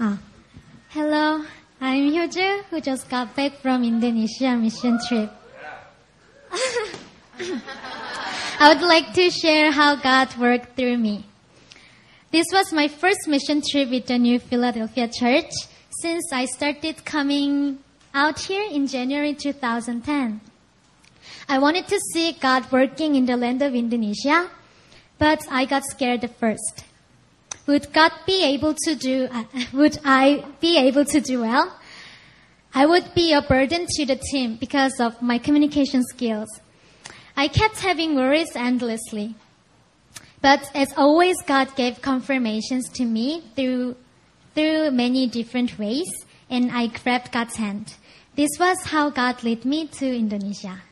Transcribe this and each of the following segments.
Hello, I'm Hyoju, who just got back from Indonesia mission trip. I would like to share how God worked through me. This was my first mission trip with the New Philadelphia Church since I started coming out here in January 2010. I wanted to see God working in the land of Indonesia, but I got scared at first. Would God be able to do, would I be able to do well? I would be a burden to the team because of my communication skills. I kept having worries endlessly. But as always, God gave confirmations to me through, through many different ways, and I grabbed God's hand. This was how God led me to Indonesia.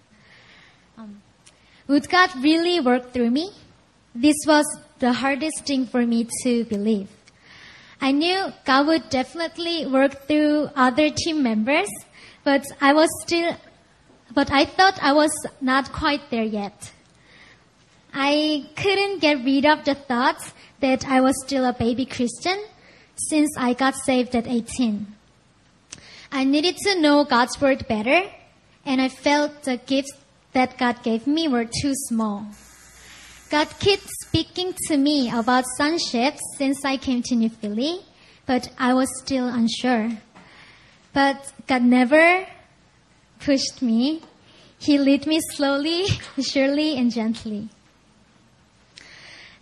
Um, would God really work through me? This was the hardest thing for me to believe. I knew God would definitely work through other team members, but I was still, but I thought I was not quite there yet. I couldn't get rid of the thought that I was still a baby Christian since I got saved at 18. I needed to know God's word better, and I felt the gifts that God gave me were too small. God kept speaking to me about sonship since I came to New Philly, but I was still unsure. But God never pushed me. He led me slowly, surely, and gently.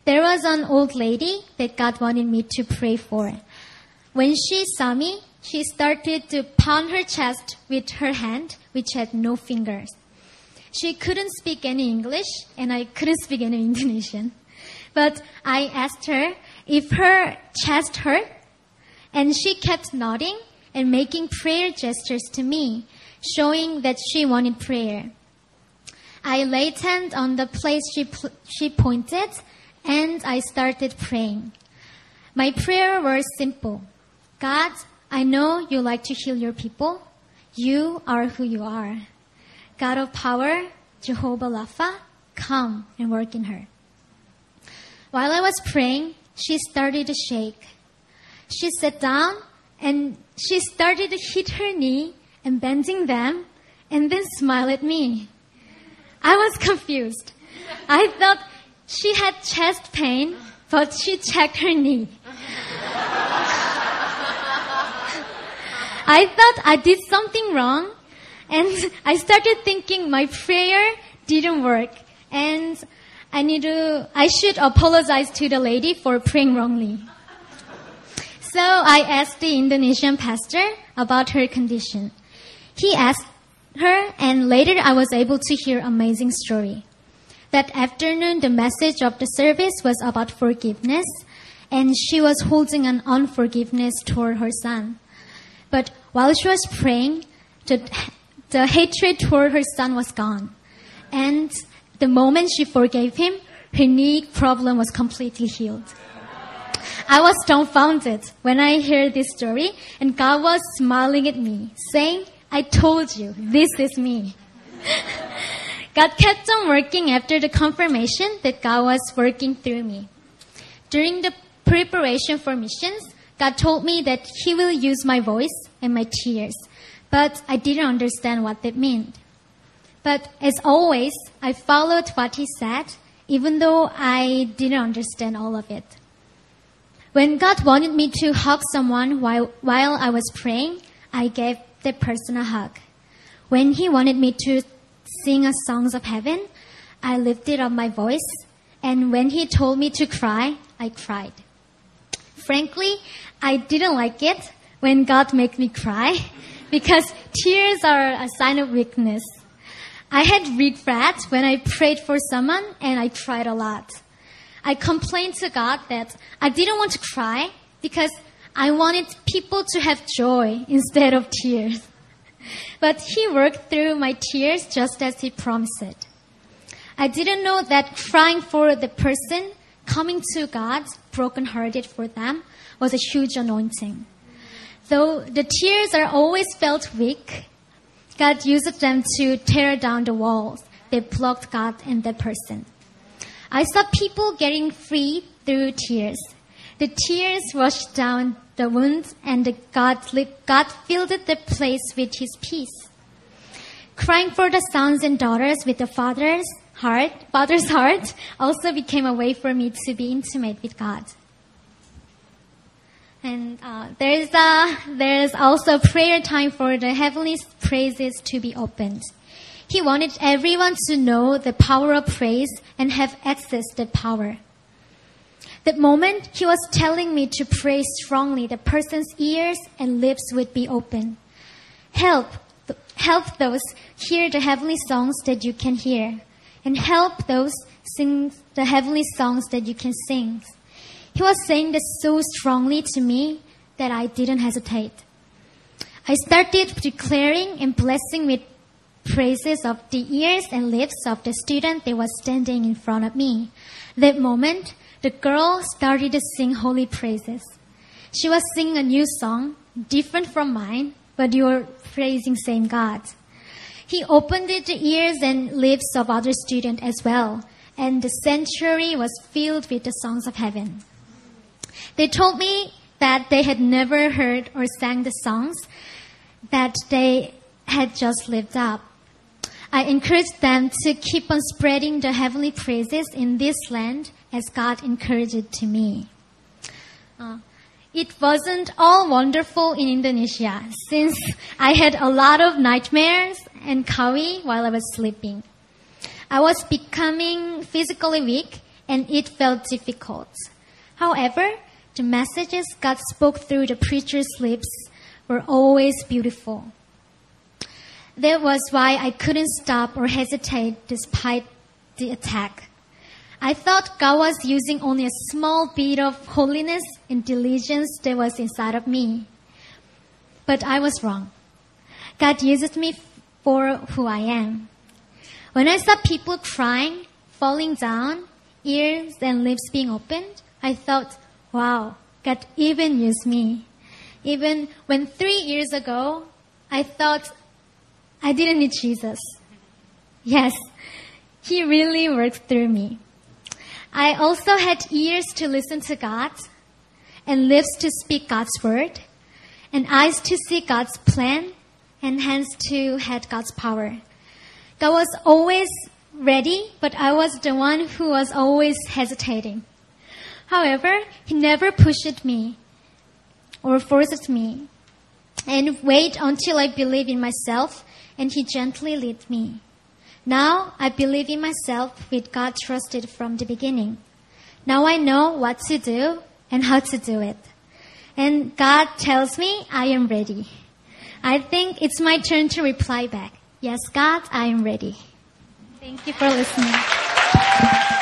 There was an old lady that God wanted me to pray for. When she saw me, she started to pound her chest with her hand, which had no fingers. She couldn't speak any English, and I couldn't speak any Indonesian. But I asked her if her chest hurt, and she kept nodding and making prayer gestures to me, showing that she wanted prayer. I laid hand on the place she, pl- she pointed, and I started praying. My prayer was simple. God, I know you like to heal your people. You are who you are. God of power, Jehovah Rapha, come and work in her. While I was praying, she started to shake. She sat down and she started to hit her knee and bending them and then smile at me. I was confused. I thought she had chest pain, but she checked her knee. I thought I did something wrong and I started thinking my prayer didn't work and I need to, I should apologize to the lady for praying wrongly. So I asked the Indonesian pastor about her condition. He asked her and later I was able to hear amazing story. That afternoon the message of the service was about forgiveness and she was holding an unforgiveness toward her son. But while she was praying, the, the hatred toward her son was gone. And the moment she forgave him, her knee problem was completely healed. I was dumbfounded when I heard this story, and God was smiling at me, saying, I told you, this is me. God kept on working after the confirmation that God was working through me. During the preparation for missions, God told me that He will use my voice and my tears, but I didn't understand what that meant. But as always, I followed what He said, even though I didn't understand all of it. When God wanted me to hug someone while, while I was praying, I gave that person a hug. When He wanted me to sing a songs of heaven, I lifted up my voice, and when He told me to cry, I cried. Frankly, I didn't like it when God made me cry because tears are a sign of weakness. I had regret when I prayed for someone and I cried a lot. I complained to God that I didn't want to cry because I wanted people to have joy instead of tears. But He worked through my tears just as He promised. I didn't know that crying for the person coming to God brokenhearted for them was a huge anointing. Though the tears are always felt weak, God used them to tear down the walls that blocked God and that person. I saw people getting free through tears. The tears washed down the wounds and God, God filled the place with his peace. Crying for the sons and daughters with the father's heart, father's heart also became a way for me to be intimate with God. And uh, there is a there is also prayer time for the heavenly praises to be opened. He wanted everyone to know the power of praise and have access to power. That moment, he was telling me to pray strongly, the person's ears and lips would be open. Help, help those hear the heavenly songs that you can hear, and help those sing the heavenly songs that you can sing. He was saying this so strongly to me that I didn't hesitate. I started declaring and blessing with praises of the ears and lips of the student that was standing in front of me. That moment, the girl started to sing holy praises. She was singing a new song, different from mine, but you were praising same God. He opened the ears and lips of other students as well, and the sanctuary was filled with the songs of heaven. They told me that they had never heard or sang the songs that they had just lived up. I encouraged them to keep on spreading the heavenly praises in this land as God encouraged to me. Uh, it wasn't all wonderful in Indonesia since I had a lot of nightmares and kawi while I was sleeping. I was becoming physically weak and it felt difficult. However, the messages God spoke through the preacher's lips were always beautiful. That was why I couldn't stop or hesitate despite the attack. I thought God was using only a small bit of holiness and diligence that was inside of me. But I was wrong. God uses me for who I am. When I saw people crying, falling down, ears and lips being opened, I thought, Wow, God even used me. Even when three years ago, I thought I didn't need Jesus. Yes, He really worked through me. I also had ears to listen to God, and lips to speak God's word, and eyes to see God's plan, and hands to head God's power. God was always ready, but I was the one who was always hesitating. However, he never pushed me or forced me and wait until I believe in myself and he gently led me. Now I believe in myself with God trusted from the beginning. Now I know what to do and how to do it. And God tells me I am ready. I think it's my turn to reply back. Yes, God, I am ready. Thank you for listening.